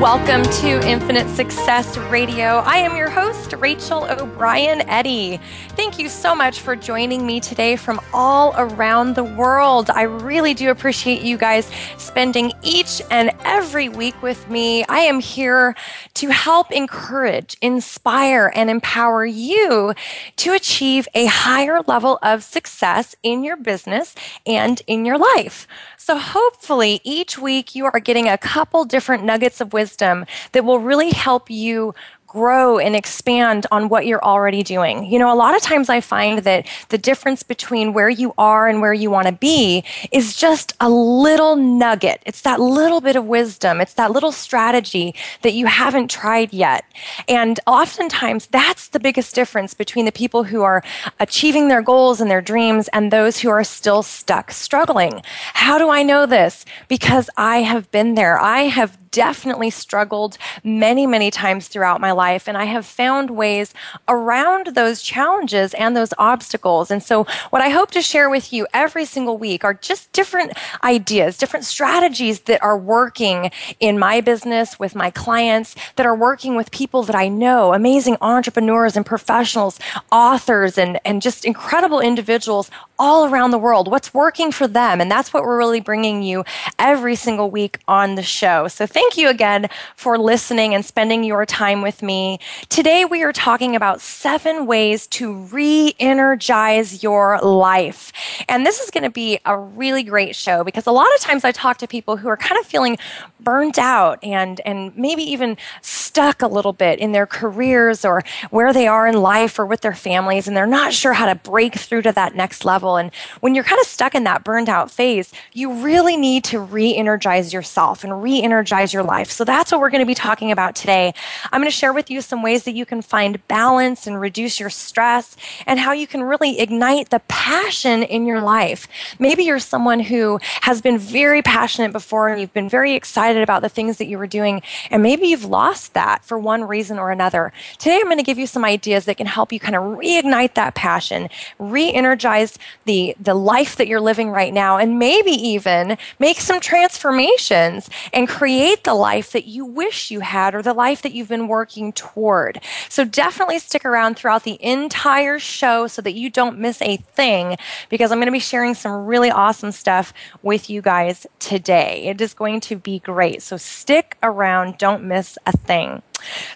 Welcome to Infinite Success Radio. I am your host, Rachel O'Brien Eddy. Thank you so much for joining me today from all around the world. I really do appreciate you guys spending each and every week with me. I am here to help encourage, inspire, and empower you to achieve a higher level of success in your business and in your life. So hopefully each week you are getting a couple different nuggets of wisdom that will really help you grow and expand on what you're already doing. You know, a lot of times I find that the difference between where you are and where you want to be is just a little nugget. It's that little bit of wisdom. It's that little strategy that you haven't tried yet. And oftentimes that's the biggest difference between the people who are achieving their goals and their dreams and those who are still stuck struggling. How do I know this? Because I have been there. I have definitely struggled many, many times throughout my life, and I have found ways around those challenges and those obstacles. And so, what I hope to share with you every single week are just different ideas, different strategies that are working in my business with my clients, that are working with people that I know, amazing entrepreneurs and professionals, authors, and, and just incredible individuals all around the world. What's working for them? And that's what we're really bringing you every single week on the show. So, thank thank you again for listening and spending your time with me. Today, we are talking about seven ways to re energize your life. And this is going to be a really great show because a lot of times I talk to people who are kind of feeling burnt out and, and maybe even stuck a little bit in their careers or where they are in life or with their families, and they're not sure how to break through to that next level. And when you're kind of stuck in that burnt out phase, you really need to re energize yourself and re energize your life. So that's what we're going to be talking about today. I'm going to share with you some ways that you can find balance and reduce your stress and how you can really ignite the passion in your life. Maybe you're someone who has been very passionate before and you've been very excited about the things that you were doing and maybe you've lost that for one reason or another. Today I'm going to give you some ideas that can help you kind of reignite that passion, re-energize the the life that you're living right now and maybe even make some transformations and create the life that you wish you had or the life that you've been working toward. So definitely stick around throughout the entire show so that you don't miss a thing because I'm going to be sharing some really awesome stuff with you guys today. It is going to be great. So stick around, don't miss a thing.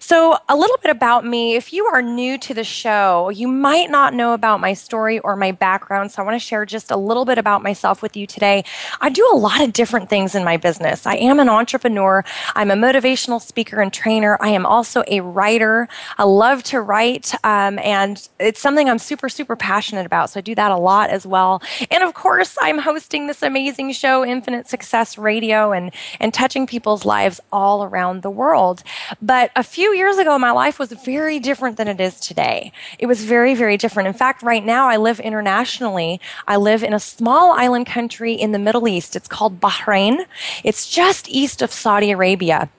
So, a little bit about me. If you are new to the show, you might not know about my story or my background. So, I want to share just a little bit about myself with you today. I do a lot of different things in my business. I am an entrepreneur, I'm a motivational speaker and trainer. I am also a writer. I love to write, um, and it's something I'm super, super passionate about. So, I do that a lot as well. And of course, I'm hosting this amazing show, Infinite Success Radio, and, and touching people's lives all around the world. But a few years ago, my life was very different than it is today. It was very, very different. In fact, right now, I live internationally. I live in a small island country in the Middle East. It's called Bahrain. It's just east of Saudi Arabia.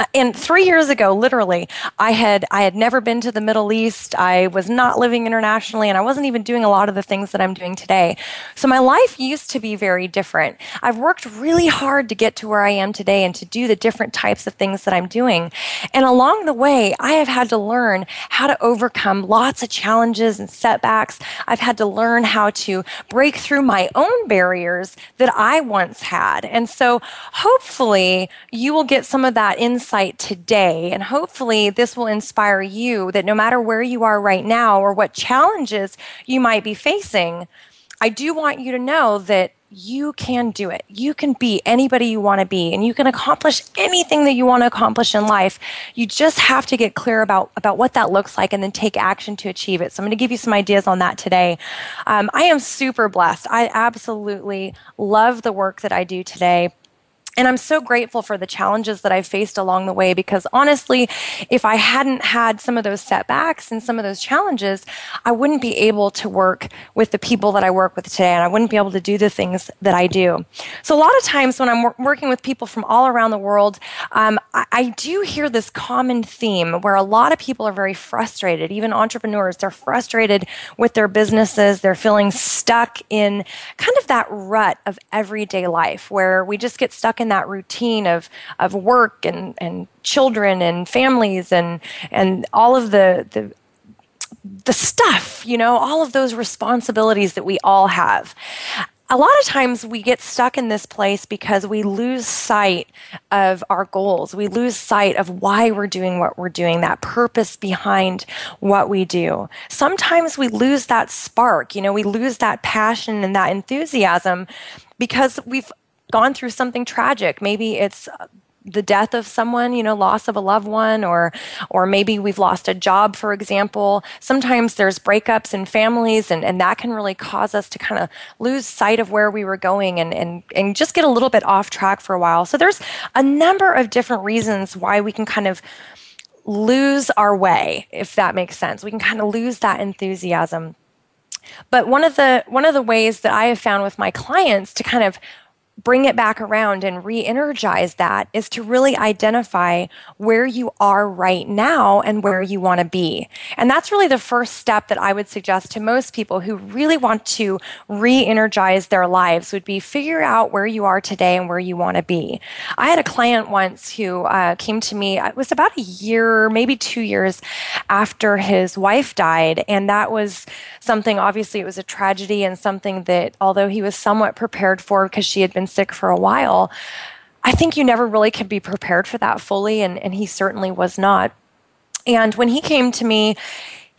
Uh, and three years ago literally i had i had never been to the middle east. I was not living internationally and i wasn't even doing a lot of the things that i'm doing today. So my life used to be very different. I've worked really hard to get to where i am today and to do the different types of things that i'm doing. And along the way i have had to learn how to overcome lots of challenges and setbacks. I've had to learn how to break through my own barriers that i once had. And so hopefully you will get some of that insight insight today. And hopefully, this will inspire you that no matter where you are right now or what challenges you might be facing, I do want you to know that you can do it. You can be anybody you want to be and you can accomplish anything that you want to accomplish in life. You just have to get clear about, about what that looks like and then take action to achieve it. So I'm going to give you some ideas on that today. Um, I am super blessed. I absolutely love the work that I do today. And I'm so grateful for the challenges that I've faced along the way because honestly, if I hadn't had some of those setbacks and some of those challenges, I wouldn't be able to work with the people that I work with today and I wouldn't be able to do the things that I do. So, a lot of times when I'm working with people from all around the world, um, I-, I do hear this common theme where a lot of people are very frustrated, even entrepreneurs, they're frustrated with their businesses. They're feeling stuck in kind of that rut of everyday life where we just get stuck in that routine of of work and and children and families and and all of the the the stuff, you know, all of those responsibilities that we all have a lot of times we get stuck in this place because we lose sight of our goals. We lose sight of why we're doing what we're doing, that purpose behind what we do. Sometimes we lose that spark, you know, we lose that passion and that enthusiasm because we've gone through something tragic. Maybe it's uh, the death of someone, you know, loss of a loved one, or or maybe we've lost a job, for example. Sometimes there's breakups in families, and, and that can really cause us to kind of lose sight of where we were going and, and, and just get a little bit off track for a while. So there's a number of different reasons why we can kind of lose our way, if that makes sense. We can kind of lose that enthusiasm. But one of the one of the ways that I have found with my clients to kind of bring it back around and re energize that is to really identify where you are right now and where you want to be. And that's really the first step that I would suggest to most people who really want to re energize their lives would be figure out where you are today and where you want to be. I had a client once who uh, came to me, it was about a year, maybe two years after his wife died. And that was something, obviously, it was a tragedy and something that, although he was somewhat prepared for because she had been sick for a while, I think you never really can be prepared for that fully, and, and he certainly was not. And when he came to me,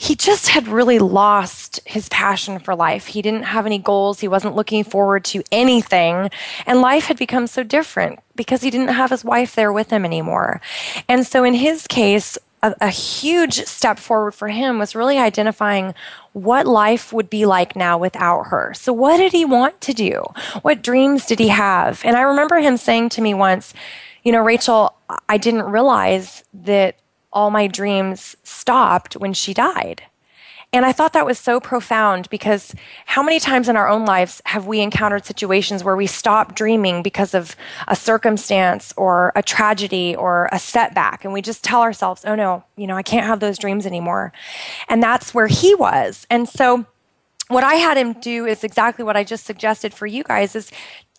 he just had really lost his passion for life. He didn't have any goals. He wasn't looking forward to anything. And life had become so different because he didn't have his wife there with him anymore. And so in his case, a, a, huge step forward for him was really identifying what life would be like now without her. So, what did he want to do? What dreams did he have? And I remember him saying to me once, You know, Rachel, I didn't realize that all my dreams stopped when she died. And I thought that was so profound because how many times in our own lives have we encountered situations where we stop dreaming because of a circumstance or a tragedy or a setback and we just tell ourselves, oh no, you know, I can't have those dreams anymore. And that's where he was. And so what I had him do is exactly what I just suggested for you guys is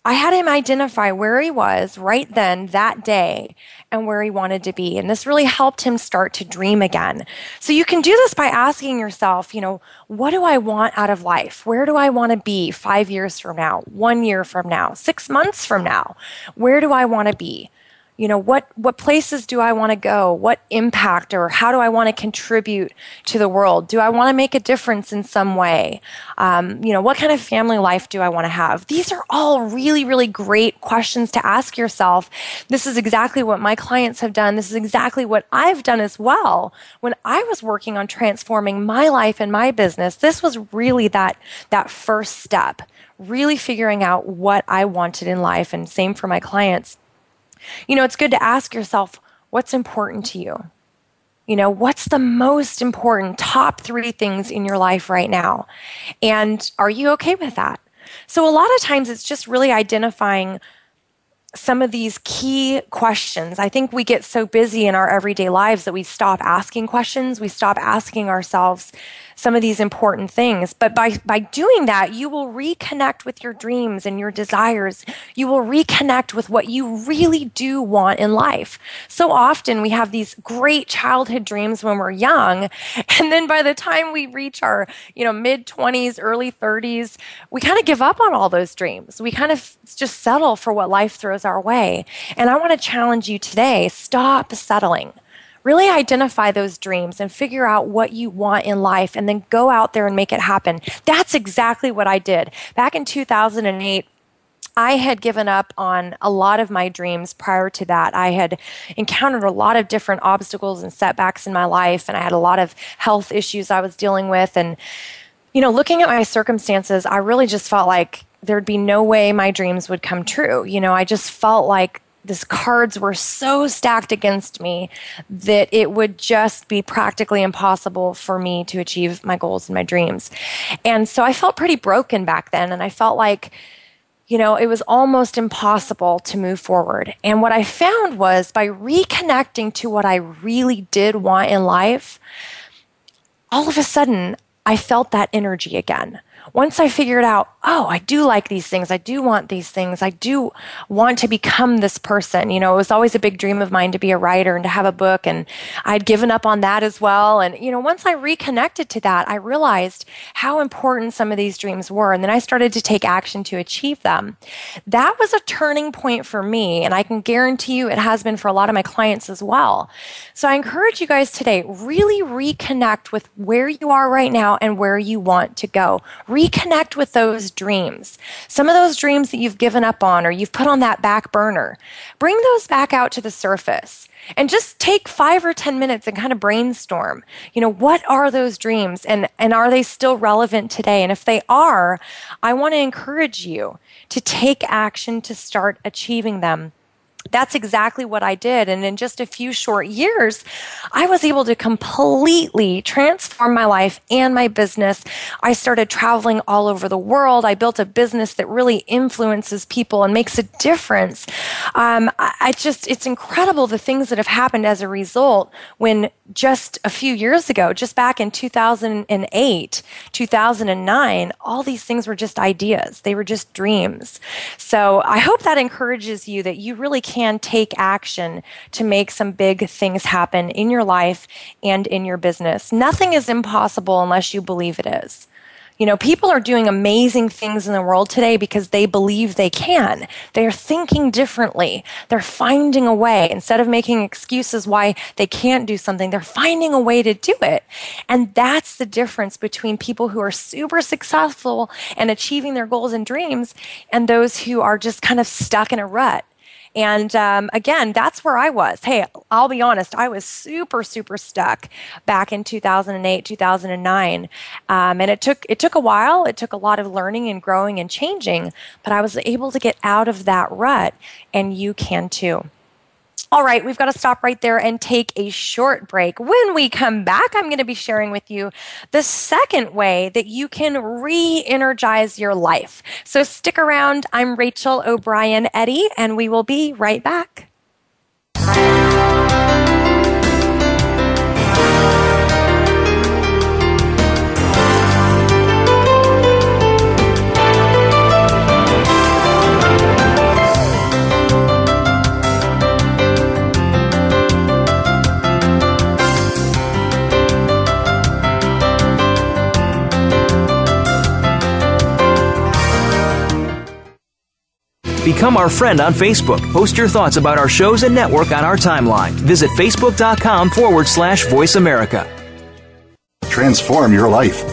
I had him identify where he was right then, that day, and where he wanted to be. And this really helped him start to dream again. So you can do this by asking yourself, you know, what do I want out of life? Where do I want to be five years from now, one year from now, six months from now? Where do I want to be? You know what what places do i want to go? What impact or how do i want to contribute to the world? Do i want to make a difference in some way? Um, you know what kind of family life do i want to have? These are all really really great questions to ask yourself. This is exactly what my clients have done. This is exactly what i've done as well. When i was working on transforming my life and my business this was really that that first step really figuring out what i wanted in life. And same for my clients you know, it's good to ask yourself what's important to you? You know, what's the most important top three things in your life right now? And are you okay with that? So, a lot of times it's just really identifying some of these key questions. I think we get so busy in our everyday lives that we stop asking questions. We stop asking ourselves, some of these important things. But by, by doing that, you will reconnect with your dreams and your desires. You will reconnect with what you really do want in life. So often we have these great childhood dreams when we're young. And then by the time we reach our, you know, mid 20s, early 30s, we kind of give up on all those dreams. We kind of just settle for what life throws our way. And I want to challenge you today stop settling really identify those dreams and figure out what you want in life and then go out there and make it happen. That's exactly what I did. Back in 2008, I had given up on a lot of my dreams prior to that. I had encountered a lot of different obstacles and setbacks in my life, and I had a lot of health issues I was dealing with. And, you know, looking at my circumstances, I really just felt like there'd be no way my dreams would come true. You know, I just felt like this cards were so stacked against me that it would just be practically impossible for me to achieve my goals and my dreams. And so I felt pretty broken back then and I felt like you know, it was almost impossible to move forward. And what I found was by reconnecting to what I really did want in life, all of a sudden I felt that energy again once I figured out, oh, I do like these things. I do want these things. I do want to become this person. You know, it was always a big dream of mine to be a writer and to have a book. And I'd given up on that as well. And, you know, once I reconnected to that, I realized how important some of these dreams were. And then I started to take action to achieve them. That was a turning point for me. And I can guarantee you it has been for a lot of my clients as well. So I encourage you guys today, really reconnect with where you are right now and where you want to go reconnect with those dreams. Some of those dreams that you've given up on or you've put on that back burner, bring those back out to the surface and just take five or 10 minutes and kind of brainstorm. You know, what are those dreams and, and are they still relevant today? And if they are, I want to encourage you to take action to start achieving them that's exactly what I did. And in just a few short years, I was able to completely transform my life and my business. I started traveling all over the world. I built a business that really influences people and makes a difference. Um, I, I just, it's incredible the things that have happened as a result when just a few years ago, just back in 2008, 2009, all these things were just ideas. They were just dreams. So I hope that encourages you that you really can take action to make some big things happen in your life and in your business. Nothing is impossible unless you believe it is. You know, people are doing amazing things in the world today because they believe they can. They're thinking differently. They're finding a way. Instead of making excuses why they can't do something, they're finding a way to do it. And that's the difference between people who are super successful and achieving their goals and dreams and those who are just kind of stuck in a rut. And um, again, that's where I was. Hey, I'll be honest, I was super, super stuck back in 2008, 2009, um, and it took it took a while. It took a lot of learning and growing and changing, but I was able to get out of that rut, and you can too. All right, we've got to stop right there and take a short break. When we come back, I'm going to be sharing with you the second way that you can re energize your life. So stick around. I'm Rachel O'Brien Eddy, and we will be right back. Become our friend on Facebook. Post your thoughts about our shows and network on our timeline. Visit facebook.com forward slash voice America. Transform your life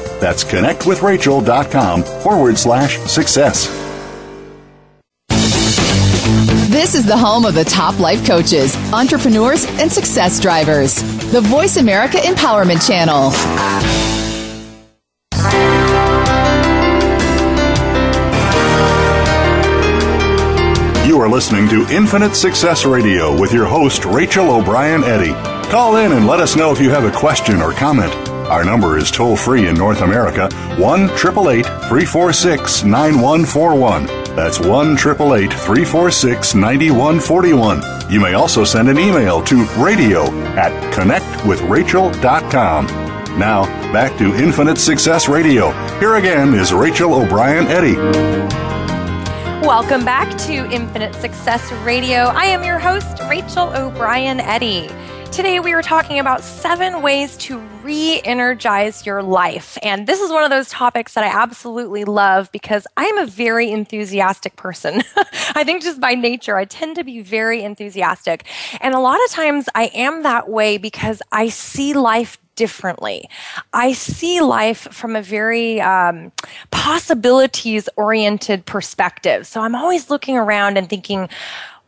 that's connectwithrachel.com forward slash success. This is the home of the top life coaches entrepreneurs, and success drivers. The Voice America Empowerment Channel. You are listening to Infinite Success Radio with your host, Rachel O'Brien Eddy. Call in and let us know if you have a question or comment. Our number is toll free in North America 1 888 346 9141. That's 1 888 346 9141. You may also send an email to radio at connectwithrachel.com. Now, back to Infinite Success Radio. Here again is Rachel O'Brien Eddy. Welcome back to Infinite Success Radio. I am your host, Rachel O'Brien Eddy. Today, we are talking about seven ways to re energize your life. And this is one of those topics that I absolutely love because I am a very enthusiastic person. I think just by nature, I tend to be very enthusiastic. And a lot of times, I am that way because I see life differently. I see life from a very um, possibilities oriented perspective. So I'm always looking around and thinking,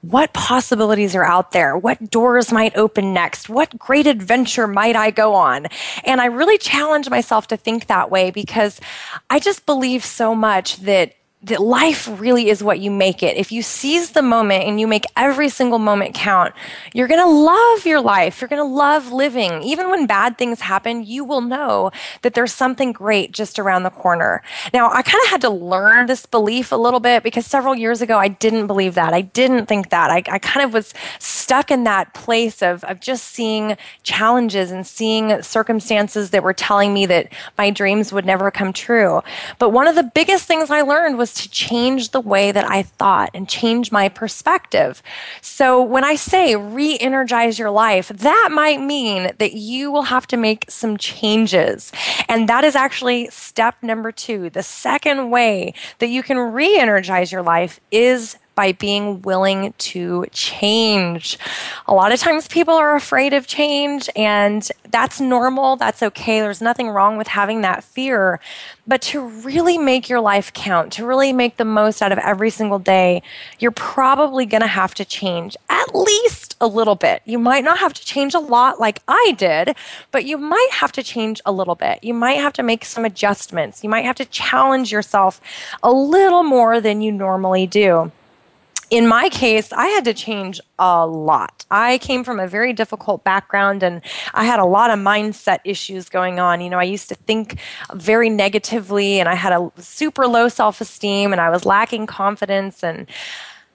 what possibilities are out there? What doors might open next? What great adventure might I go on? And I really challenge myself to think that way because I just believe so much that that life really is what you make it. If you seize the moment and you make every single moment count, you're going to love your life. You're going to love living. Even when bad things happen, you will know that there's something great just around the corner. Now, I kind of had to learn this belief a little bit because several years ago, I didn't believe that. I didn't think that. I, I kind of was stuck in that place of, of just seeing challenges and seeing circumstances that were telling me that my dreams would never come true. But one of the biggest things I learned was to change the way that I thought and change my perspective. So when I say re energize your life, that might mean that you will have to make some changes. And that is actually step number two. The second way that you can re energize your life is by being willing to change. A lot of times people are afraid of change, and that's normal. That's okay. There's nothing wrong with having that fear. But to really make your life count, to really make the most out of every single day, you're probably going to have to change at least a little bit. You might not have to change a lot like I did, but you might have to change a little bit. You might have to make some adjustments. You might have to challenge yourself a little more than you normally do in my case, I had to change a lot. I came from a very difficult background and I had a lot of mindset issues going on. You know, I used to think very negatively and I had a super low self esteem and I was lacking confidence. And,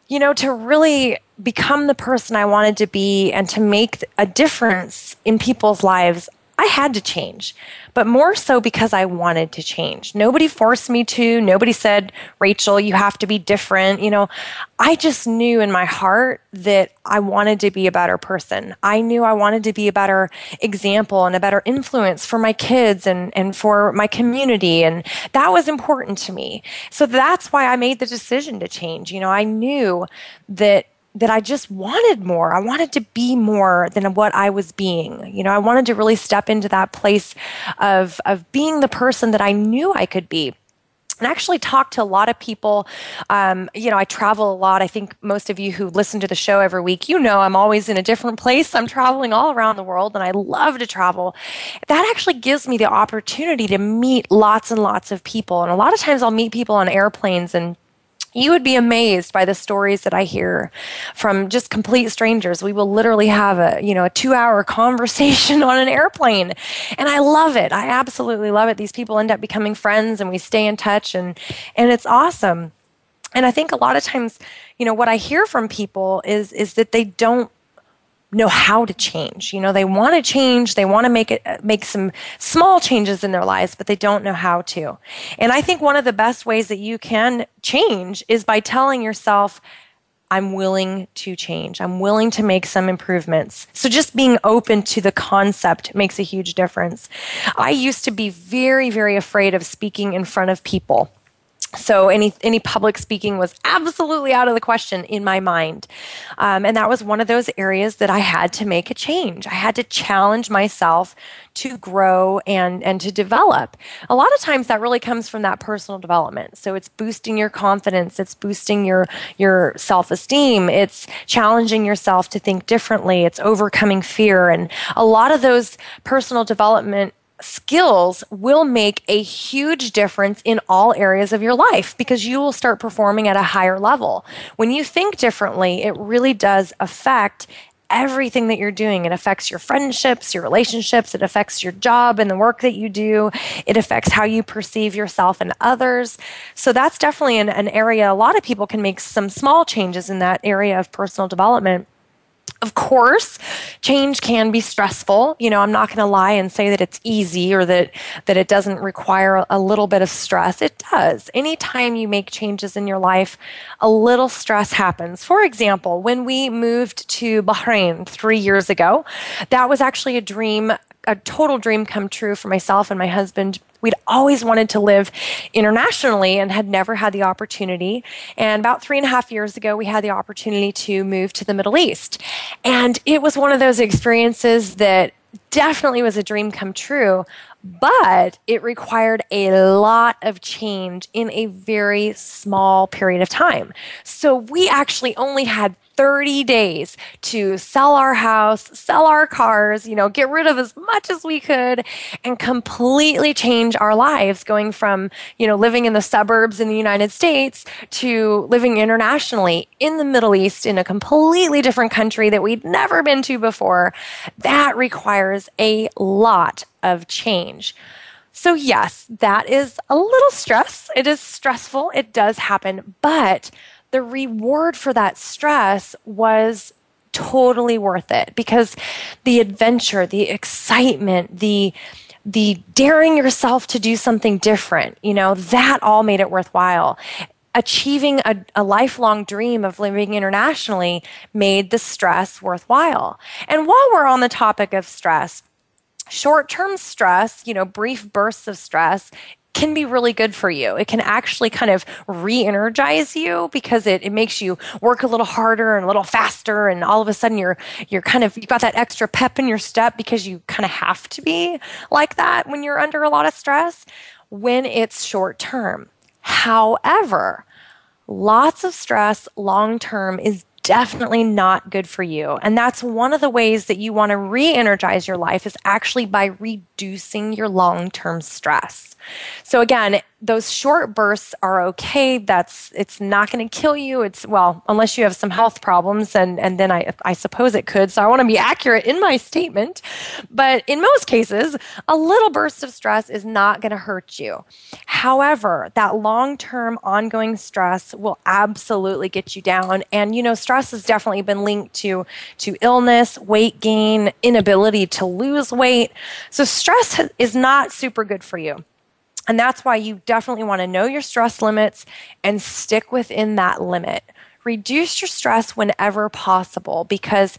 you know, to really become the person I wanted to be and to make a difference in people's lives, I had to change, but more so because I wanted to change. Nobody forced me to. Nobody said, Rachel, you have to be different. You know, I just knew in my heart that I wanted to be a better person. I knew I wanted to be a better example and a better influence for my kids and, and for my community. And that was important to me. So that's why I made the decision to change. You know, I knew that that I just wanted more. I wanted to be more than what I was being. You know, I wanted to really step into that place of of being the person that I knew I could be and actually talk to a lot of people. Um, you know, I travel a lot. I think most of you who listen to the show every week, you know, I'm always in a different place. I'm traveling all around the world and I love to travel. That actually gives me the opportunity to meet lots and lots of people. And a lot of times I'll meet people on airplanes and you would be amazed by the stories that I hear from just complete strangers. We will literally have a, you know, a 2-hour conversation on an airplane. And I love it. I absolutely love it. These people end up becoming friends and we stay in touch and and it's awesome. And I think a lot of times, you know, what I hear from people is is that they don't know how to change. You know, they want to change, they want to make it make some small changes in their lives, but they don't know how to. And I think one of the best ways that you can change is by telling yourself I'm willing to change. I'm willing to make some improvements. So just being open to the concept makes a huge difference. I used to be very, very afraid of speaking in front of people so any any public speaking was absolutely out of the question in my mind. Um, and that was one of those areas that i had to make a change. I had to challenge myself to grow and and to develop. A lot of times that really comes from that personal development. So it's boosting your confidence. It's boosting your your self-esteem. It's challenging yourself to think differently. It's overcoming fear. And a lot of those personal development skills will make a huge difference in all areas of your life because you will start performing at a higher level. When you think differently, it really does affect everything that you're doing. It affects your friendships, your relationships, it affects your job and the work that you do, it affects how you perceive yourself and others. So that's definitely an, an area a lot of people can make some small changes in that area of personal development of course, change can be stressful. You know, I'm not going to lie and say that it's easy or that that it doesn't require a little bit of stress. It does. Anytime you make changes in your life, a little stress happens. For example, when we moved to Bahrain 3 years ago, that was actually a dream a total dream come true for myself and my husband We'd always wanted to live internationally and had never had the opportunity. And about three and a half years ago, we had the opportunity to move to the Middle East. And it was one of those experiences that definitely was a dream come true, but it required a lot of change in a very small period of time. So we actually only had 30 days to sell our house, sell our cars, you know, get rid of as much as we could and completely change our lives going from, you know, living in the suburbs in the United States to living internationally in the Middle East in a completely different country that we'd never been to before. That requires a lot of change. So, yes, that is a little stress. It is stressful. It does happen. But the reward for that stress was totally worth it because the adventure, the excitement, the the daring yourself to do something different, you know, that all made it worthwhile. Achieving a, a, lifelong dream of living internationally made the stress worthwhile. And while we're on the topic of stress, short term stress, you know, brief bursts of stress can be really good for you. It can actually kind of re energize you because it, it makes you work a little harder and a little faster. And all of a sudden you're, you're kind of, you've got that extra pep in your step because you kind of have to be like that when you're under a lot of stress when it's short term. However, lots of stress long term is definitely not good for you. And that's one of the ways that you want to re energize your life is actually by reducing your long term stress. So, again, those short bursts are okay. That's it's not going to kill you. It's well, unless you have some health problems, and and then I I suppose it could. So I want to be accurate in my statement. But in most cases, a little burst of stress is not going to hurt you. However, that long term ongoing stress will absolutely get you down. And you know, stress has definitely been linked to to illness, weight gain, inability to lose weight. So stress is not super good for you. And that's why you definitely want to know your stress limits and stick within that limit. Reduce your stress whenever possible because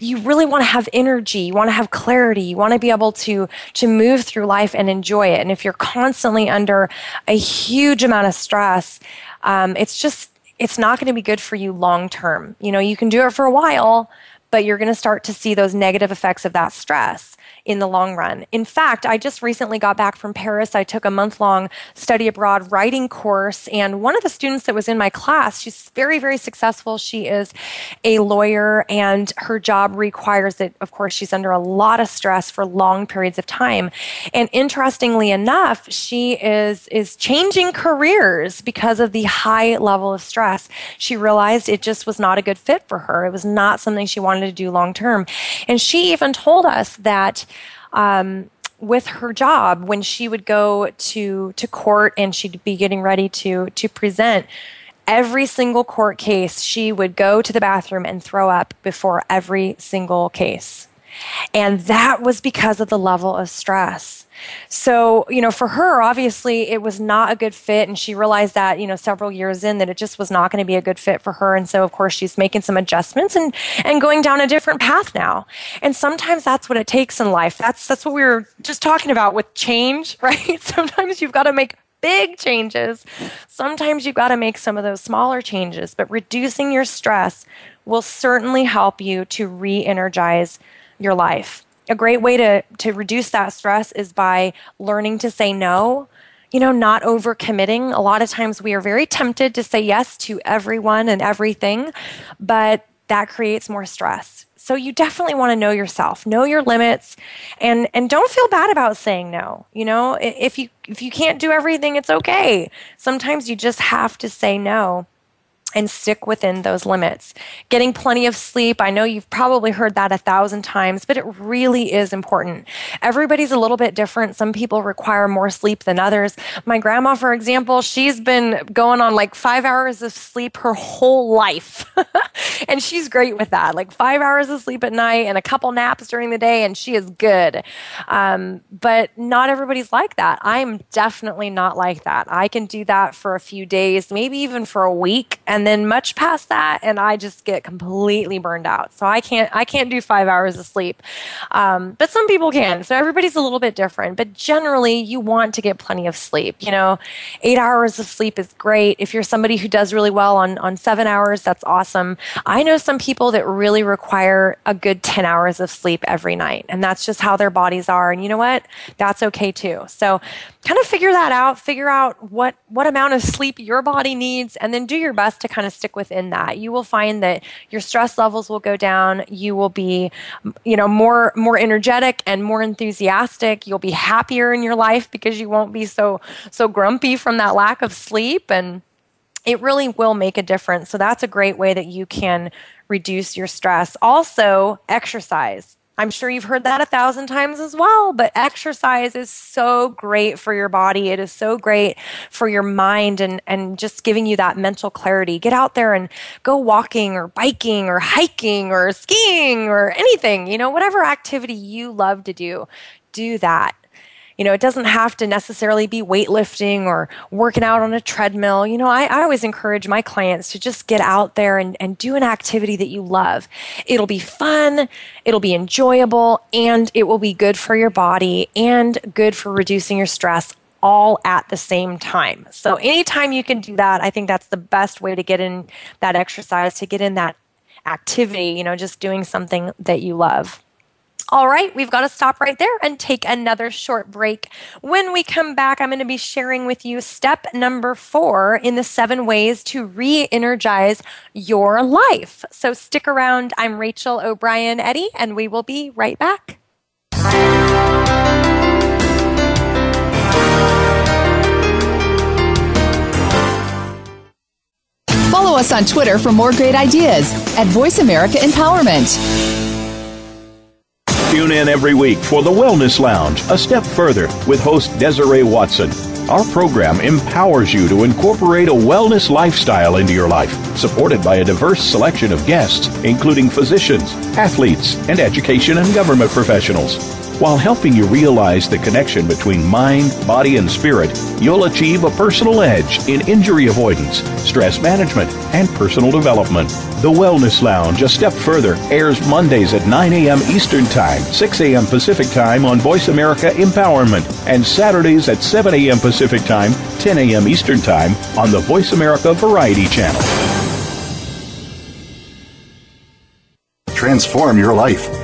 you really want to have energy you want to have clarity you want to be able to to move through life and enjoy it. And if you're constantly under a huge amount of stress um, it's just it's not going to be good for you long term. You know you can do it for a while but you're going to start to see those negative effects of that stress in the long run. In fact, I just recently got back from Paris. I took a month long study abroad writing course, and one of the students that was in my class, she's very, very successful. She is a lawyer, and her job requires that, of course, she's under a lot of stress for long periods of time. And interestingly enough, she is is changing careers because of the high level of stress. She realized it just was not a good fit for her. It was not something she wanted to do long term. And she even told us that um, with her job when she would go to to court and she'd be getting ready to to present every single court case she would go to the bathroom and throw up before every single case and that was because of the level of stress so, you know, for her, obviously it was not a good fit. And she realized that, you know, several years in that it just was not going to be a good fit for her. And so, of course, she's making some adjustments and, and going down a different path now. And sometimes that's what it takes in life. That's, that's what we were just talking about with change, right? Sometimes you've got to make big changes, sometimes you've got to make some of those smaller changes. But reducing your stress will certainly help you to re energize your life. A great way to, to reduce that stress is by learning to say no you know, not overcommitting. A lot of times we are very tempted to say yes to everyone and everything, but that creates more stress. So you definitely want to know yourself, know your limits, and and don't feel bad about saying no. You know, if you if you can't do everything, it's okay. Sometimes you just have to say no and stick within those limits. Getting plenty of sleep, I know you've probably heard that a thousand times, but it really is important. Everybody's a little bit different. Some people require more sleep than others. My grandma, for example, she's been going on like five hours of sleep her whole life. and she's great with that. Like five hours of sleep at night and a couple naps during the day, and she is good. Um, but not everybody's like that. I'm definitely not like that. I can do that for a few days, maybe even for a week. And and then much past that and i just get completely burned out. So i can't i can't do five hours of sleep. Um, but some people can. So everybody's a little bit different. But generally you want to get plenty of sleep you know? Eight hours of sleep is great. If you're somebody who does really well on on seven hours that's awesome. I know some people that really require a good 10 hours of sleep every night and that's just how their bodies are. And you know what? That's okay too. So kind of figure that out. Figure out what what amount of sleep your body needs and then do your best to kind of stick within that. You will find that your stress levels will go down. You will be you know more more energetic and more enthusiastic. You'll be happier in your life because you won't be so so grumpy from that lack of sleep and it really will make a difference. So that's a great way that you can reduce your stress. Also exercise I'm sure you've heard that a thousand times as well, but exercise is so great for your body. It is so great for your mind and, and just giving you that mental clarity. Get out there and go walking or biking or hiking or skiing or anything, you know, whatever activity you love to do, do that. You know, it doesn't have to necessarily be weightlifting or working out on a treadmill. You know, I, I always encourage my clients to just get out there and, and do an activity that you love. It'll be fun, it'll be enjoyable, and it will be good for your body and good for reducing your stress all at the same time. So, anytime you can do that, I think that's the best way to get in that exercise, to get in that activity, you know, just doing something that you love. All right, we've got to stop right there and take another short break. When we come back, I'm going to be sharing with you step number four in the seven ways to re energize your life. So stick around. I'm Rachel O'Brien Eddy, and we will be right back. Follow us on Twitter for more great ideas at Voice America Empowerment. Tune in every week for the Wellness Lounge, a step further with host Desiree Watson. Our program empowers you to incorporate a wellness lifestyle into your life, supported by a diverse selection of guests, including physicians, athletes, and education and government professionals. While helping you realize the connection between mind, body, and spirit, you'll achieve a personal edge in injury avoidance, stress management, and personal development. The Wellness Lounge, a step further, airs Mondays at 9 a.m. Eastern Time, 6 a.m. Pacific Time on Voice America Empowerment, and Saturdays at 7 a.m. Pacific Time, 10 a.m. Eastern Time on the Voice America Variety Channel. Transform your life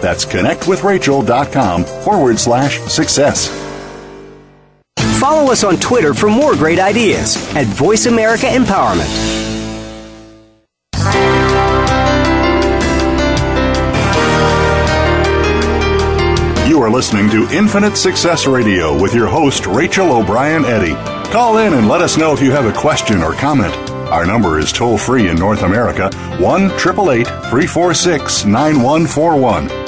That's connectwithrachel.com forward slash success. Follow us on Twitter for more great ideas at Voice America Empowerment. You are listening to Infinite Success Radio with your host, Rachel O'Brien Eddy. Call in and let us know if you have a question or comment. Our number is toll free in North America 1 888 346 9141.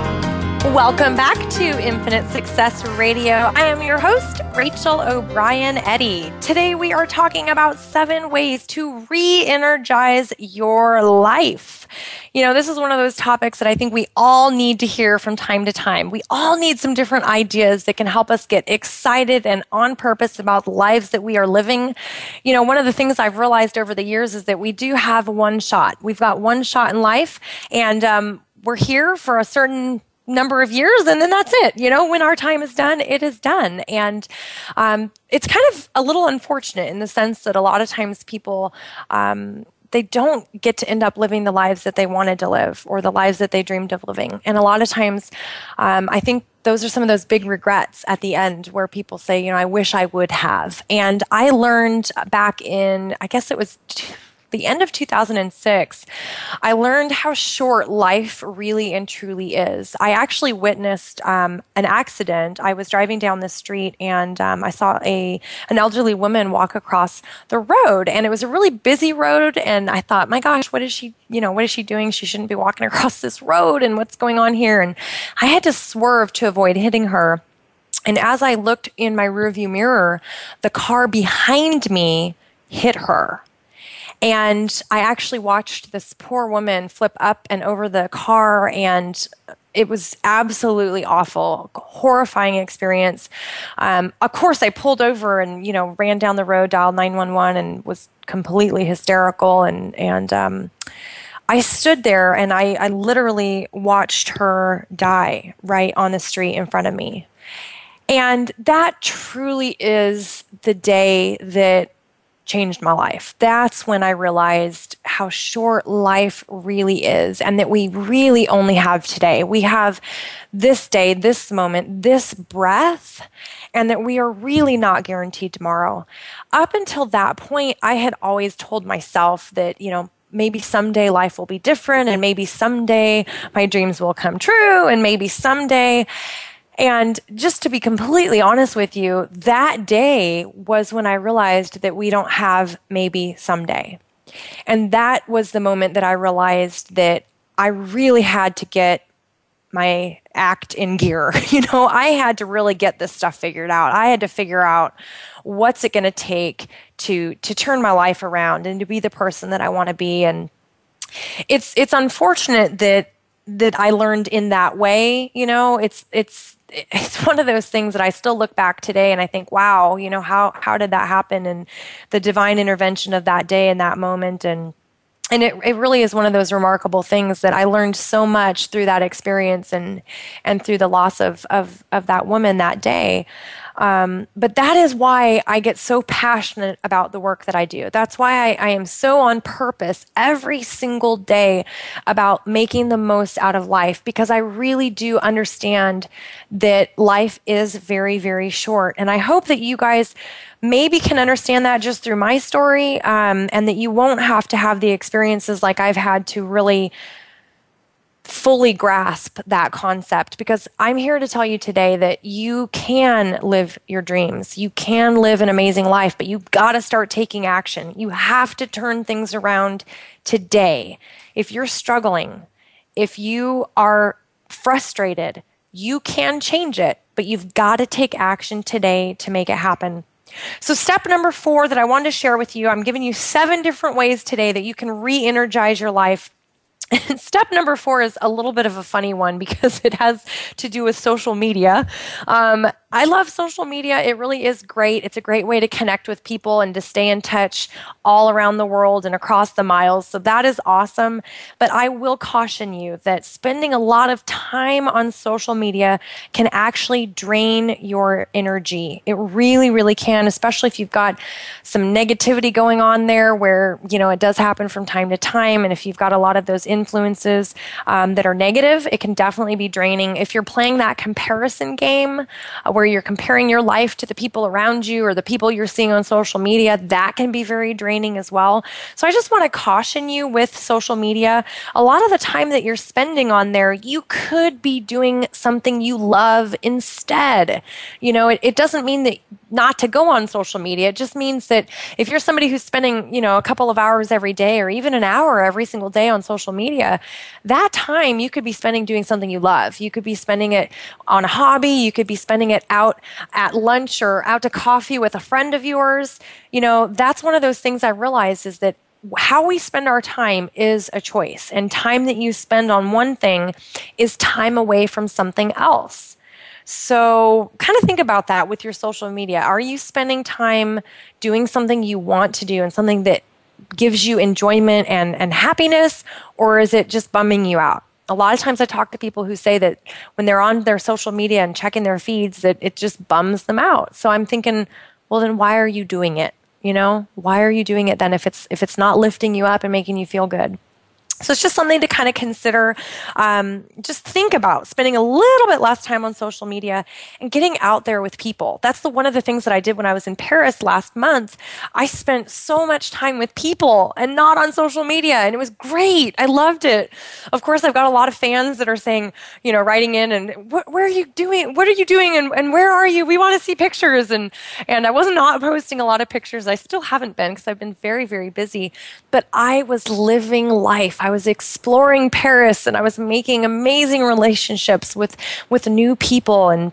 Welcome back to Infinite Success Radio. I am your host, Rachel O'Brien Eddy. Today we are talking about seven ways to re energize your life. You know, this is one of those topics that I think we all need to hear from time to time. We all need some different ideas that can help us get excited and on purpose about the lives that we are living. You know, one of the things I've realized over the years is that we do have one shot. We've got one shot in life, and um, we're here for a certain number of years and then that's it. You know when our time is done it is done. And um, it's kind of a little unfortunate in the sense that a lot of times people um, they don't get to end up living the lives that they wanted to live or the lives that they dreamed of living. And a lot of times um, i think those are some of those big regrets at the end where people say you know i wish i would have. And i learned back in i guess it was the end of 2006, I learned how short life really and truly is. I actually witnessed um, an accident. I was driving down the street and um, I saw a an elderly woman walk across the road, and it was a really busy road. And I thought, my gosh, what is she? You know, what is she doing? She shouldn't be walking across this road. And what's going on here? And I had to swerve to avoid hitting her. And as I looked in my rearview mirror, the car behind me hit her. And I actually watched this poor woman flip up and over the car, and it was absolutely awful, horrifying experience. Um, of course, I pulled over and you know ran down the road, dialed nine one one, and was completely hysterical. And and um, I stood there and I, I literally watched her die right on the street in front of me. And that truly is the day that changed my life. That's when I realized how short life really is and that we really only have today. We have this day, this moment, this breath, and that we are really not guaranteed tomorrow. Up until that point, I had always told myself that, you know, maybe someday life will be different and maybe someday my dreams will come true and maybe someday and just to be completely honest with you, that day was when I realized that we don't have maybe someday. And that was the moment that I realized that I really had to get my act in gear. You know, I had to really get this stuff figured out. I had to figure out what's it going to take to to turn my life around and to be the person that I want to be and it's it's unfortunate that that I learned in that way, you know, it's it's it's one of those things that I still look back today and I think, wow, you know, how how did that happen and the divine intervention of that day and that moment and and it, it really is one of those remarkable things that I learned so much through that experience and and through the loss of of of that woman that day. Um, but that is why I get so passionate about the work that I do. That's why I, I am so on purpose every single day about making the most out of life because I really do understand that life is very, very short. And I hope that you guys maybe can understand that just through my story um, and that you won't have to have the experiences like I've had to really fully grasp that concept because I'm here to tell you today that you can live your dreams. You can live an amazing life, but you've got to start taking action. You have to turn things around today. If you're struggling, if you are frustrated, you can change it, but you've got to take action today to make it happen. So, step number four that I wanted to share with you, I'm giving you seven different ways today that you can re energize your life step number four is a little bit of a funny one because it has to do with social media. Um, I love social media. It really is great. It's a great way to connect with people and to stay in touch all around the world and across the miles. So that is awesome. But I will caution you that spending a lot of time on social media can actually drain your energy. It really, really can, especially if you've got some negativity going on there where, you know, it does happen from time to time. And if you've got a lot of those influences um, that are negative, it can definitely be draining. If you're playing that comparison game, uh, where you're comparing your life to the people around you or the people you're seeing on social media, that can be very draining as well. So I just want to caution you with social media. A lot of the time that you're spending on there, you could be doing something you love instead. You know, it, it doesn't mean that not to go on social media. It just means that if you're somebody who's spending, you know, a couple of hours every day or even an hour every single day on social media, that time you could be spending doing something you love. You could be spending it on a hobby, you could be spending it out at lunch or out to coffee with a friend of yours. You know, that's one of those things I realized is that how we spend our time is a choice, and time that you spend on one thing is time away from something else. So, kind of think about that with your social media. Are you spending time doing something you want to do and something that gives you enjoyment and, and happiness, or is it just bumming you out? A lot of times I talk to people who say that when they're on their social media and checking their feeds, that it just bums them out. So I'm thinking, well, then why are you doing it? You know, why are you doing it then if it's if it's not lifting you up and making you feel good? So it's just something to kind of consider. Um, just think about spending a little bit less time on social media and getting out there with people. That's the one of the things that I did when I was in Paris last month. I spent so much time with people and not on social media, and it was great. I loved it. Of course, I've got a lot of fans that are saying, you know, writing in and where are you doing? What are you doing? And, and where are you? We want to see pictures. And and I was not posting a lot of pictures. I still haven't been because I've been very very busy. But I was living life. I was exploring Paris and I was making amazing relationships with, with new people and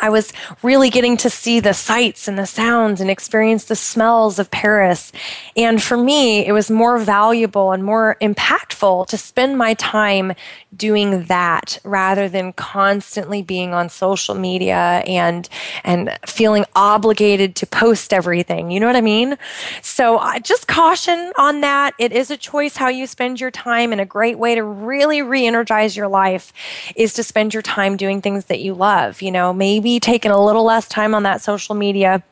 I was really getting to see the sights and the sounds and experience the smells of Paris. And for me, it was more valuable and more impactful to spend my time doing that rather than constantly being on social media and and feeling obligated to post everything. You know what I mean? So uh, just caution on that. It is a choice how you spend your time and a great way to really re-energize your life is to spend your time doing things that you love. You know, maybe taking a little less time on that social media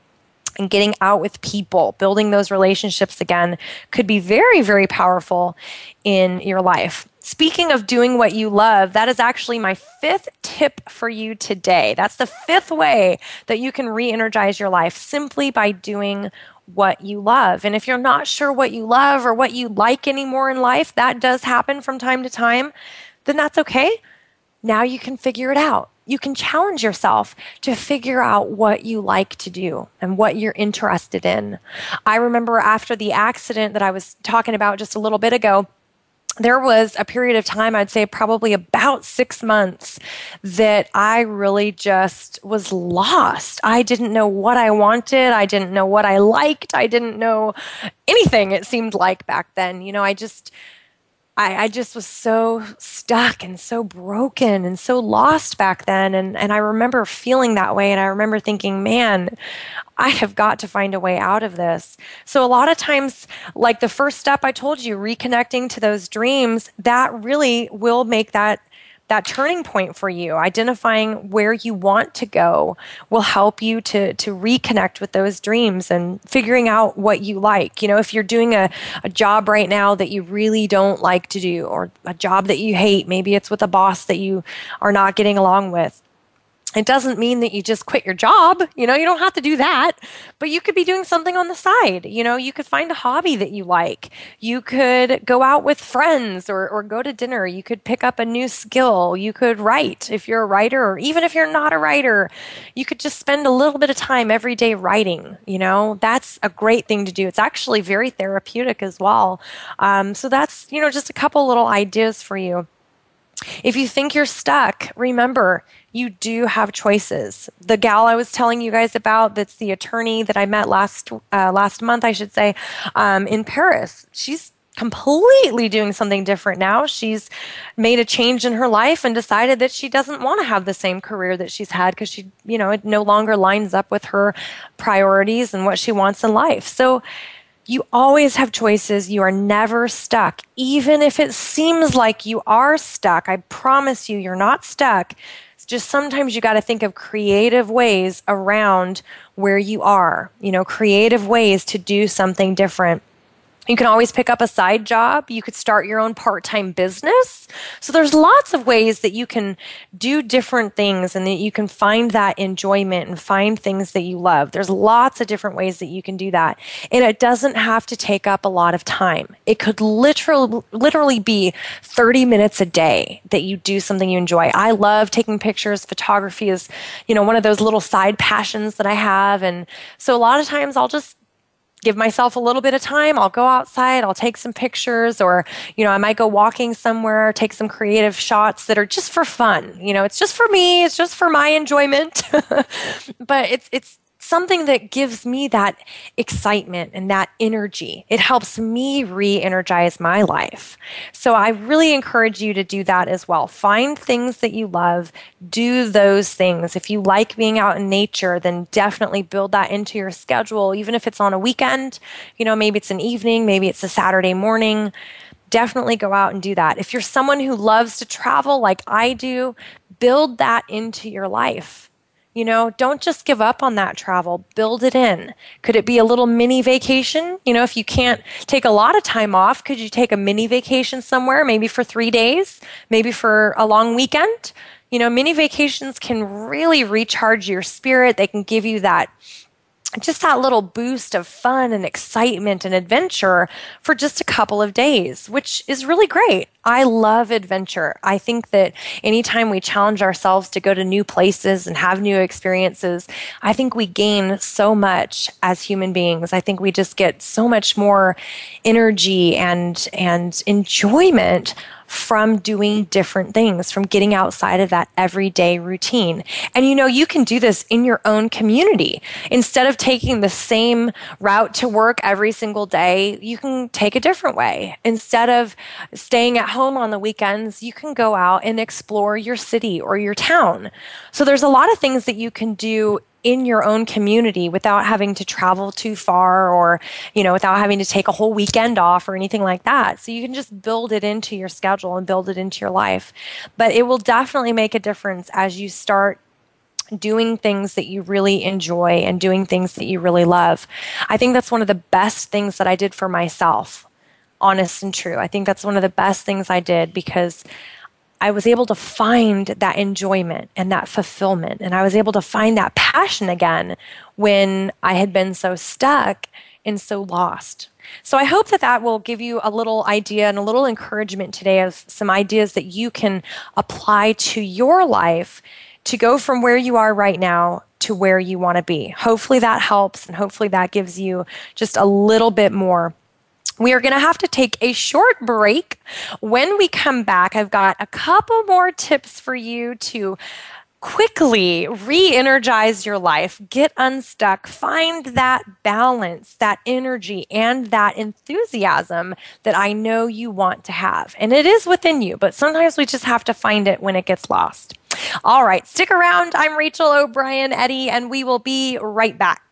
and getting out with people, building those relationships again could be very, very powerful in your life. Speaking of doing what you love, that is actually my fifth tip for you today. That's the fifth way that you can re energize your life simply by doing what you love. And if you're not sure what you love or what you like anymore in life, that does happen from time to time, then that's okay. Now you can figure it out you can challenge yourself to figure out what you like to do and what you're interested in. I remember after the accident that I was talking about just a little bit ago, there was a period of time, I'd say probably about six months, that I really just was lost. I didn't know what I wanted. I didn't know what I liked. I didn't know anything, it seemed like back then. You know, I just I, I, just was so stuck and so broken and so lost back then. And, and I remember feeling that way. And I remember thinking, man, I have got to find a way out of this. So, a lot of times, like the first step I told you, reconnecting to those dreams, that really will make that that turning point for you identifying where you want to go will help you to to reconnect with those dreams and figuring out what you like. You know if you're doing a, a job right now that you really don't like to do or a job that you hate maybe it's with a boss that you are not getting along with it doesn't mean that you just quit your job. You know, you don't have to do that, but you could be doing something on the side. You know, you could find a hobby that you like. You could go out with friends or, or go to dinner. You could pick up a new skill. You could write if you're a writer, or even if you're not a writer, you could just spend a little bit of time every day writing. You know, that's a great thing to do. It's actually very therapeutic as well. Um, so that's, you know, just a couple little ideas for you. If you think you're stuck, remember you do have choices. The gal I was telling you guys about, that's the attorney that I met last uh, last month, I should say, um, in Paris. She's completely doing something different now. She's made a change in her life and decided that she doesn't want to have the same career that she's had because she, you know, it no longer lines up with her priorities and what she wants in life. So you always have choices. You are never stuck. Even if it seems like you are stuck, I promise you, you're not stuck. It's just sometimes you got to think of creative ways around where you are, you know, creative ways to do something different. You can always pick up a side job. You could start your own part time business. So there's lots of ways that you can do different things and that you can find that enjoyment and find things that you love. There's lots of different ways that you can do that. And it doesn't have to take up a lot of time. It could literally, literally be 30 minutes a day that you do something you enjoy. I love taking pictures. Photography is, you know, one of those little side passions that I have. And so a lot of times I'll just give myself a little bit of time. I'll go outside, I'll take some pictures, or, you know, I might go walking somewhere, take some creative shots that are just for fun. You know, it's just for me, it's just for my enjoyment. but it's, it's, something that gives me that excitement and that energy. It helps me re energize my life. So I really encourage you to do that as well. Find things that you love, do those things. If you like being out in nature, then definitely build that into your schedule, even if it's on a weekend. You know, maybe it's an evening, maybe it's a Saturday morning definitely go out and do that. If you're someone who loves to travel like I do, build that into your life. You know, don't just give up on that travel. Build it in. Could it be a little mini vacation? You know, if you can't take a lot of time off, could you take a mini vacation somewhere, maybe for three days, maybe for a long weekend? You know, mini vacations can really recharge your spirit. They can give you that just that little boost of fun and excitement and adventure for just a couple of days, which is really great. I love adventure. I think that anytime we challenge ourselves to go to new places and have new experiences, I think we gain so much as human beings. I think we just get so much more energy and, and enjoyment from doing different things, from getting outside of that everyday routine. And you know, you can do this in your own community. Instead of taking the same route to work every single day, you can take a different way. Instead of staying at home on the weekends, you can go out and explore your city or your town. So there's a lot of things that you can do in your own community without having to travel too far or, you know, without having to take a whole weekend off or anything like that. So you can just build it into your schedule and build it into your life. But it will definitely make a difference as you start doing things that you really enjoy and doing things that you really love. I think that's one of the best things that I did for myself, honest and true. I think that's one of the best things I did because I was able to find that enjoyment and that fulfillment. And I was able to find that passion again when I had been so stuck and so lost. So I hope that that will give you a little idea and a little encouragement today of some ideas that you can apply to your life to go from where you are right now to where you want to be. Hopefully that helps and hopefully that gives you just a little bit more we are going to have to take a short break. When we come back, I've got a couple more tips for you to quickly re energize your life, get unstuck, find that balance, that energy, and that enthusiasm that I know you want to have. And it is within you, but sometimes we just have to find it when it gets lost. All right, stick around. I'm Rachel O'Brien Eddy, and we will be right back.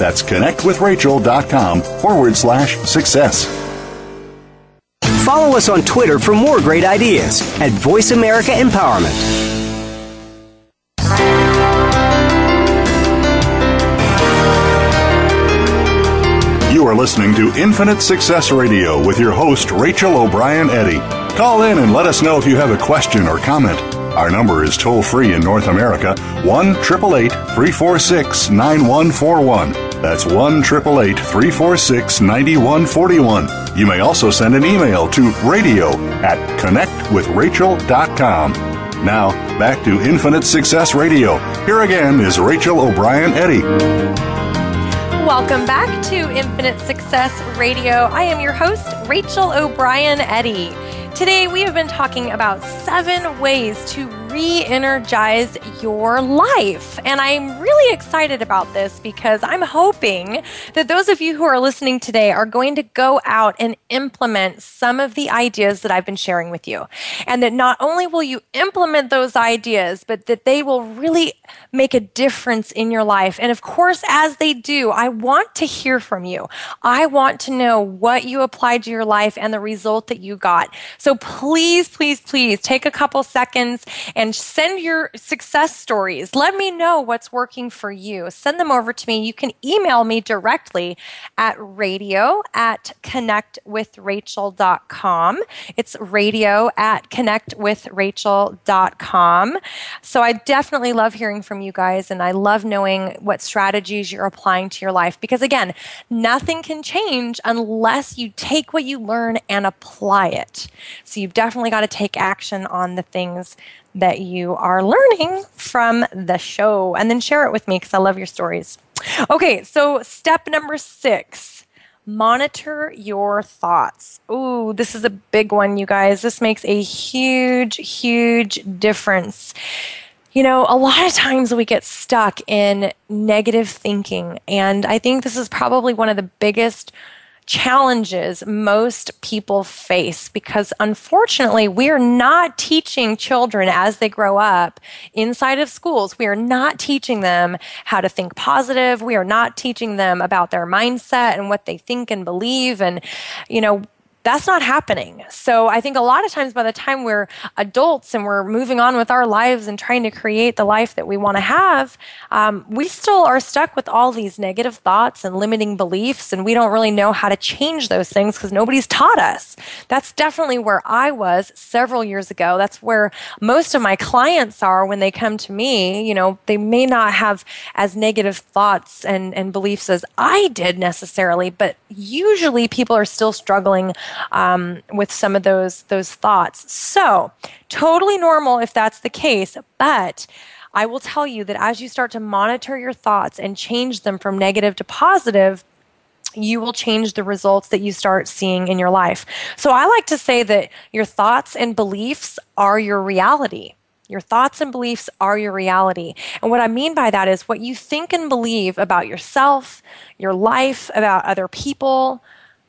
that's connectwithrachel.com forward slash success. Follow us on Twitter for more great ideas at Voice America Empowerment. You are listening to Infinite Success Radio with your host, Rachel O'Brien Eddy. Call in and let us know if you have a question or comment. Our number is toll free in North America 1 888 346 9141. That's 1 888 346 9141. You may also send an email to radio at connectwithrachel.com. Now, back to Infinite Success Radio. Here again is Rachel O'Brien Eddy. Welcome back to Infinite Success Radio. I am your host, Rachel O'Brien Eddy. Today, we have been talking about seven ways to re energize your life. And I'm really excited about this because I'm hoping that those of you who are listening today are going to go out and implement some of the ideas that I've been sharing with you. And that not only will you implement those ideas, but that they will really make a difference in your life. And of course, as they do, I want to hear from you. I want to know what you applied to your life and the result that you got. So please, please, please take a couple seconds and send your success stories. Let me know what's working for you. Send them over to me. You can email me directly at radio at connectwithrachel.com. It's radio at connectwithrachel.com. So I definitely love hearing from you guys and I love knowing what strategies you're applying to your life because again, nothing can change unless you take what you learn and apply it. So you've definitely got to take action on the things that you are learning from the show and then share it with me because I love your stories. Okay, so step number six monitor your thoughts. Ooh, this is a big one, you guys. This makes a huge, huge difference. You know, a lot of times we get stuck in negative thinking, and I think this is probably one of the biggest challenges most people face because unfortunately we are not teaching children as they grow up inside of schools. We are not teaching them how to think positive. We are not teaching them about their mindset and what they think and believe and you know that's not happening. So I think a lot of times by the time we're adults and we're moving on with our lives and trying to create the life that we want to have, um, we still are stuck with all these negative thoughts and limiting beliefs, and we don't really know how to change those things because nobody's taught us. That's definitely where I was several years ago. That's where most of my clients are when they come to me. You know, they may not have as negative thoughts and, and beliefs as I did necessarily, but usually people are still struggling um, with some of those those thoughts. So totally normal if that's the case, but I will tell you that as you start to monitor your thoughts and change them from negative to positive, you will change the results that you start seeing in your life. So I like to say that your thoughts and beliefs are your reality. Your thoughts and beliefs are your reality. And what I mean by that is what you think and believe about yourself, your life, about other people,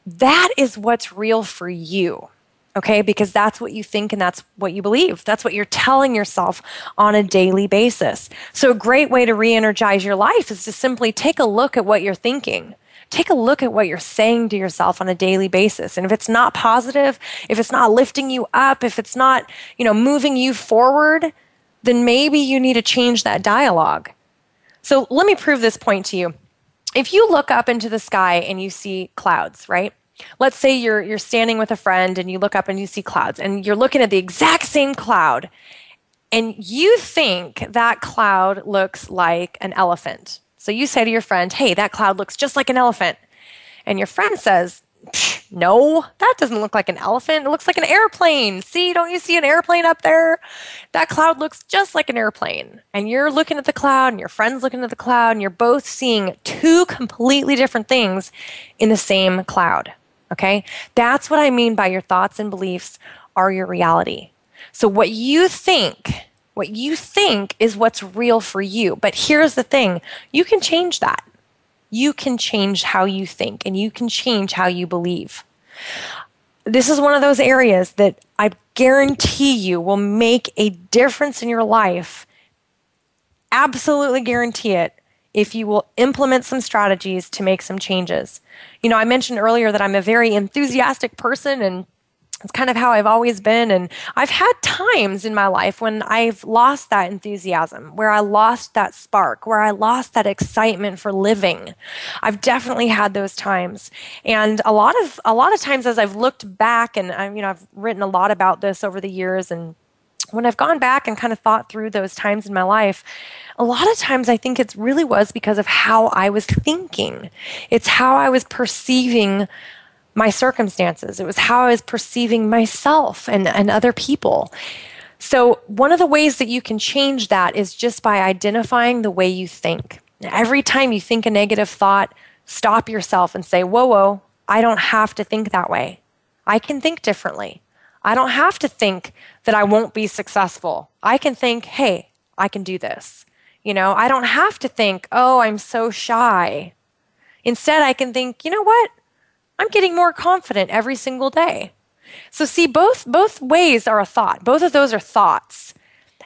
that is what's real for you. Okay, because that's what you think and that's what you believe. That's what you're telling yourself on a daily basis. So, a great way to re energize your life is to simply take a look at what you're thinking. Take a look at what you're saying to yourself on a daily basis. And if it's not positive, if it's not lifting you up, if it's not, you know, moving you forward, then maybe you need to change that dialogue. So, let me prove this point to you if you look up into the sky and you see clouds, right? Let's say you're you're standing with a friend and you look up and you see clouds and you're looking at the exact same cloud and you think that cloud looks like an elephant. So you say to your friend, "Hey, that cloud looks just like an elephant." And your friend says, no, that doesn't look like an elephant. It looks like an airplane. See, don't you see an airplane up there? That cloud looks just like an airplane. And you're looking at the cloud, and your friend's looking at the cloud, and you're both seeing two completely different things in the same cloud. Okay? That's what I mean by your thoughts and beliefs are your reality. So, what you think, what you think is what's real for you. But here's the thing you can change that you can change how you think and you can change how you believe. This is one of those areas that I guarantee you will make a difference in your life. Absolutely guarantee it if you will implement some strategies to make some changes. You know, I mentioned earlier that I'm a very enthusiastic person and it's kind of how I've always been. And I've had times in my life when I've lost that enthusiasm, where I lost that spark, where I lost that excitement for living. I've definitely had those times. And a lot of, a lot of times as I've looked back and I, you know, I've written a lot about this over the years and when I've gone back and kind of thought through those times in my life, a lot of times I think it really was because of how I was thinking. It's how I was perceiving my circumstances. It was how I was perceiving myself and, and other people. So, one of the ways that you can change that is just by identifying the way you think. Every time you think a negative thought, stop yourself and say, Whoa, whoa, I don't have to think that way. I can think differently. I don't have to think that I won't be successful. I can think, Hey, I can do this. You know, I don't have to think, Oh, I'm so shy. Instead, I can think, You know what? I'm getting more confident every single day. So see both both ways are a thought. Both of those are thoughts.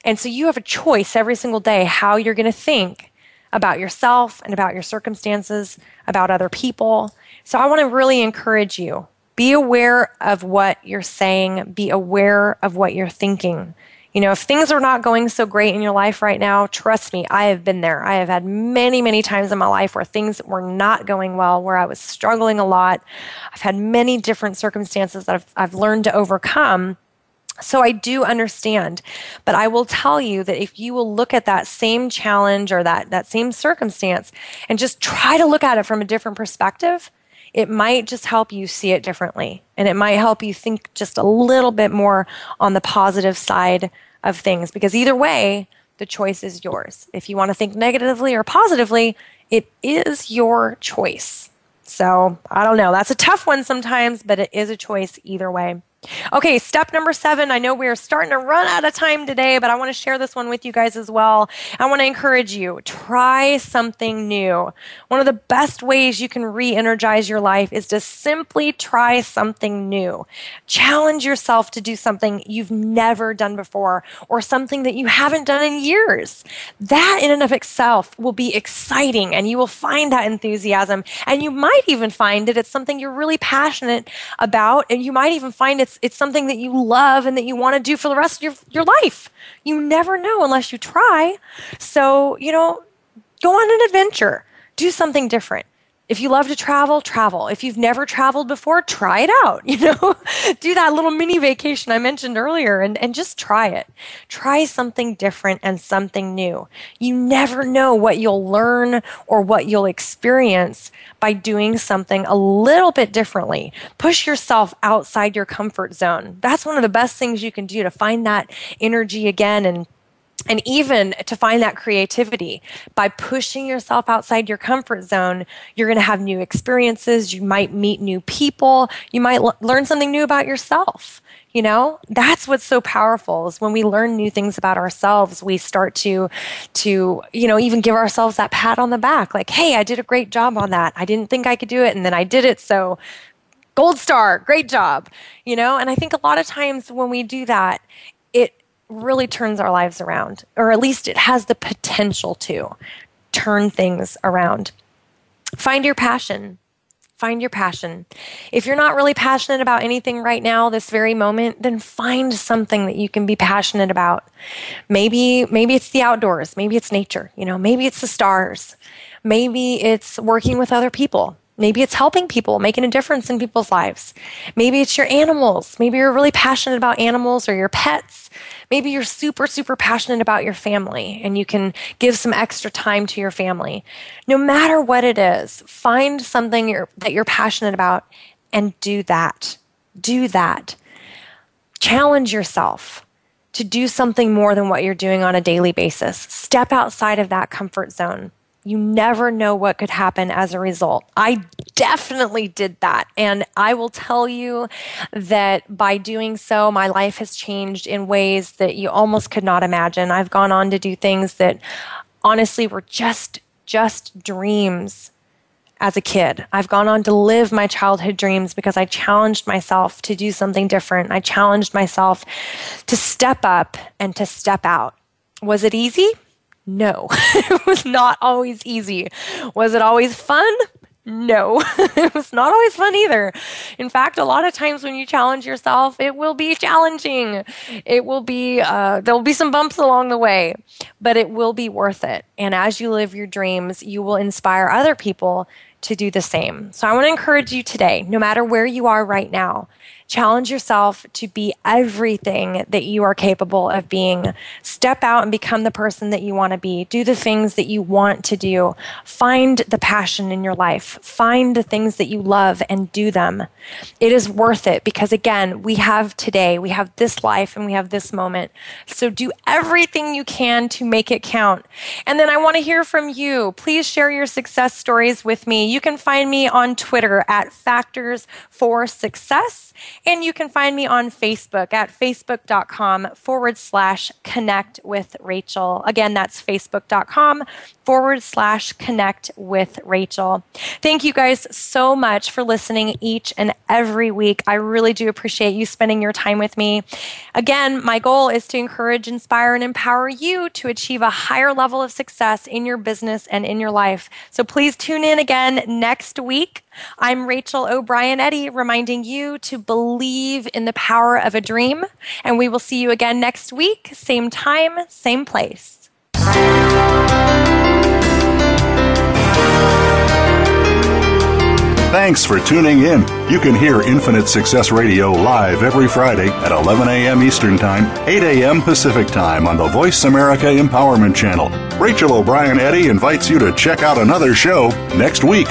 And so you have a choice every single day how you're going to think about yourself and about your circumstances, about other people. So I want to really encourage you. Be aware of what you're saying, be aware of what you're thinking. You know, if things are not going so great in your life right now, trust me, I have been there. I have had many, many times in my life where things were not going well, where I was struggling a lot. I've had many different circumstances that I've, I've learned to overcome. So I do understand, but I will tell you that if you will look at that same challenge or that, that same circumstance and just try to look at it from a different perspective, it might just help you see it differently. And it might help you think just a little bit more on the positive side of things because either way, the choice is yours. If you want to think negatively or positively, it is your choice. So I don't know. That's a tough one sometimes, but it is a choice either way. Okay, step number seven. I know we're starting to run out of time today, but I want to share this one with you guys as well. I want to encourage you try something new. One of the best ways you can re energize your life is to simply try something new. Challenge yourself to do something you've never done before or something that you haven't done in years. That, in and of itself, will be exciting and you will find that enthusiasm. And you might even find that it's something you're really passionate about, and you might even find it's something that you love and that you want to do for the rest of your, your life. You never know unless you try. So, you know, go on an adventure, do something different. If you love to travel, travel. If you've never traveled before, try it out. You know, do that little mini vacation I mentioned earlier and, and just try it. Try something different and something new. You never know what you'll learn or what you'll experience by doing something a little bit differently. Push yourself outside your comfort zone. That's one of the best things you can do to find that energy again and and even to find that creativity by pushing yourself outside your comfort zone you're going to have new experiences you might meet new people you might l- learn something new about yourself you know? That's what's so powerful is when we learn new things about ourselves we start to to you know even give ourselves that pat on the back like hey i did a great job on that. I didn't think i could do it and then i did it so gold star great job you know? And i think a lot of times when we do that it really turns our lives around, or at least it has the potential to turn things around. Find your passion. Find your passion. If you're not really passionate about anything right now, this very moment, then find something that you can be passionate about. Maybe, maybe it's the outdoors. Maybe it's nature. You know, maybe it's the stars. Maybe it's working with other people. Maybe it's helping people, making a difference in people's lives. Maybe it's your animals. Maybe you're really passionate about animals or your pets. Maybe you're super, super passionate about your family and you can give some extra time to your family. No matter what it is, find something you're, that you're passionate about and do that. Do that. Challenge yourself to do something more than what you're doing on a daily basis. Step outside of that comfort zone you never know what could happen as a result. I definitely did that. And I will tell you that by doing so, my life has changed in ways that you almost could not imagine. I've gone on to do things that honestly were just, just dreams as a kid. I've gone on to live my childhood dreams because I challenged myself to do something different. I challenged myself to step up and to step out. Was it easy? No, it was not always easy. Was it always fun? No, it was not always fun either. In fact, a lot of times when you challenge yourself, it will be challenging. It will be, uh, there will be some bumps along the way, but it will be worth it. And as you live your dreams, you will inspire other people to do the same. So I want to encourage you today, no matter where you are right now, Challenge yourself to be everything that you are capable of being. Step out and become the person that you want to be. Do the things that you want to do. Find the passion in your life. Find the things that you love and do them. It is worth it because, again, we have today, we have this life, and we have this moment. So do everything you can to make it count. And then I want to hear from you. Please share your success stories with me. You can find me on Twitter at Factors for Success. And you can find me on Facebook at facebook.com forward slash connect with Rachel. Again, that's facebook.com forward slash connect with Rachel. Thank you guys so much for listening each and every week. I really do appreciate you spending your time with me. Again, my goal is to encourage, inspire, and empower you to achieve a higher level of success in your business and in your life. So please tune in again next week. I'm Rachel O'Brien Eddy, reminding you to believe in the power of a dream. And we will see you again next week, same time, same place. Thanks for tuning in. You can hear Infinite Success Radio live every Friday at 11 a.m. Eastern Time, 8 a.m. Pacific Time on the Voice America Empowerment Channel. Rachel O'Brien Eddy invites you to check out another show next week.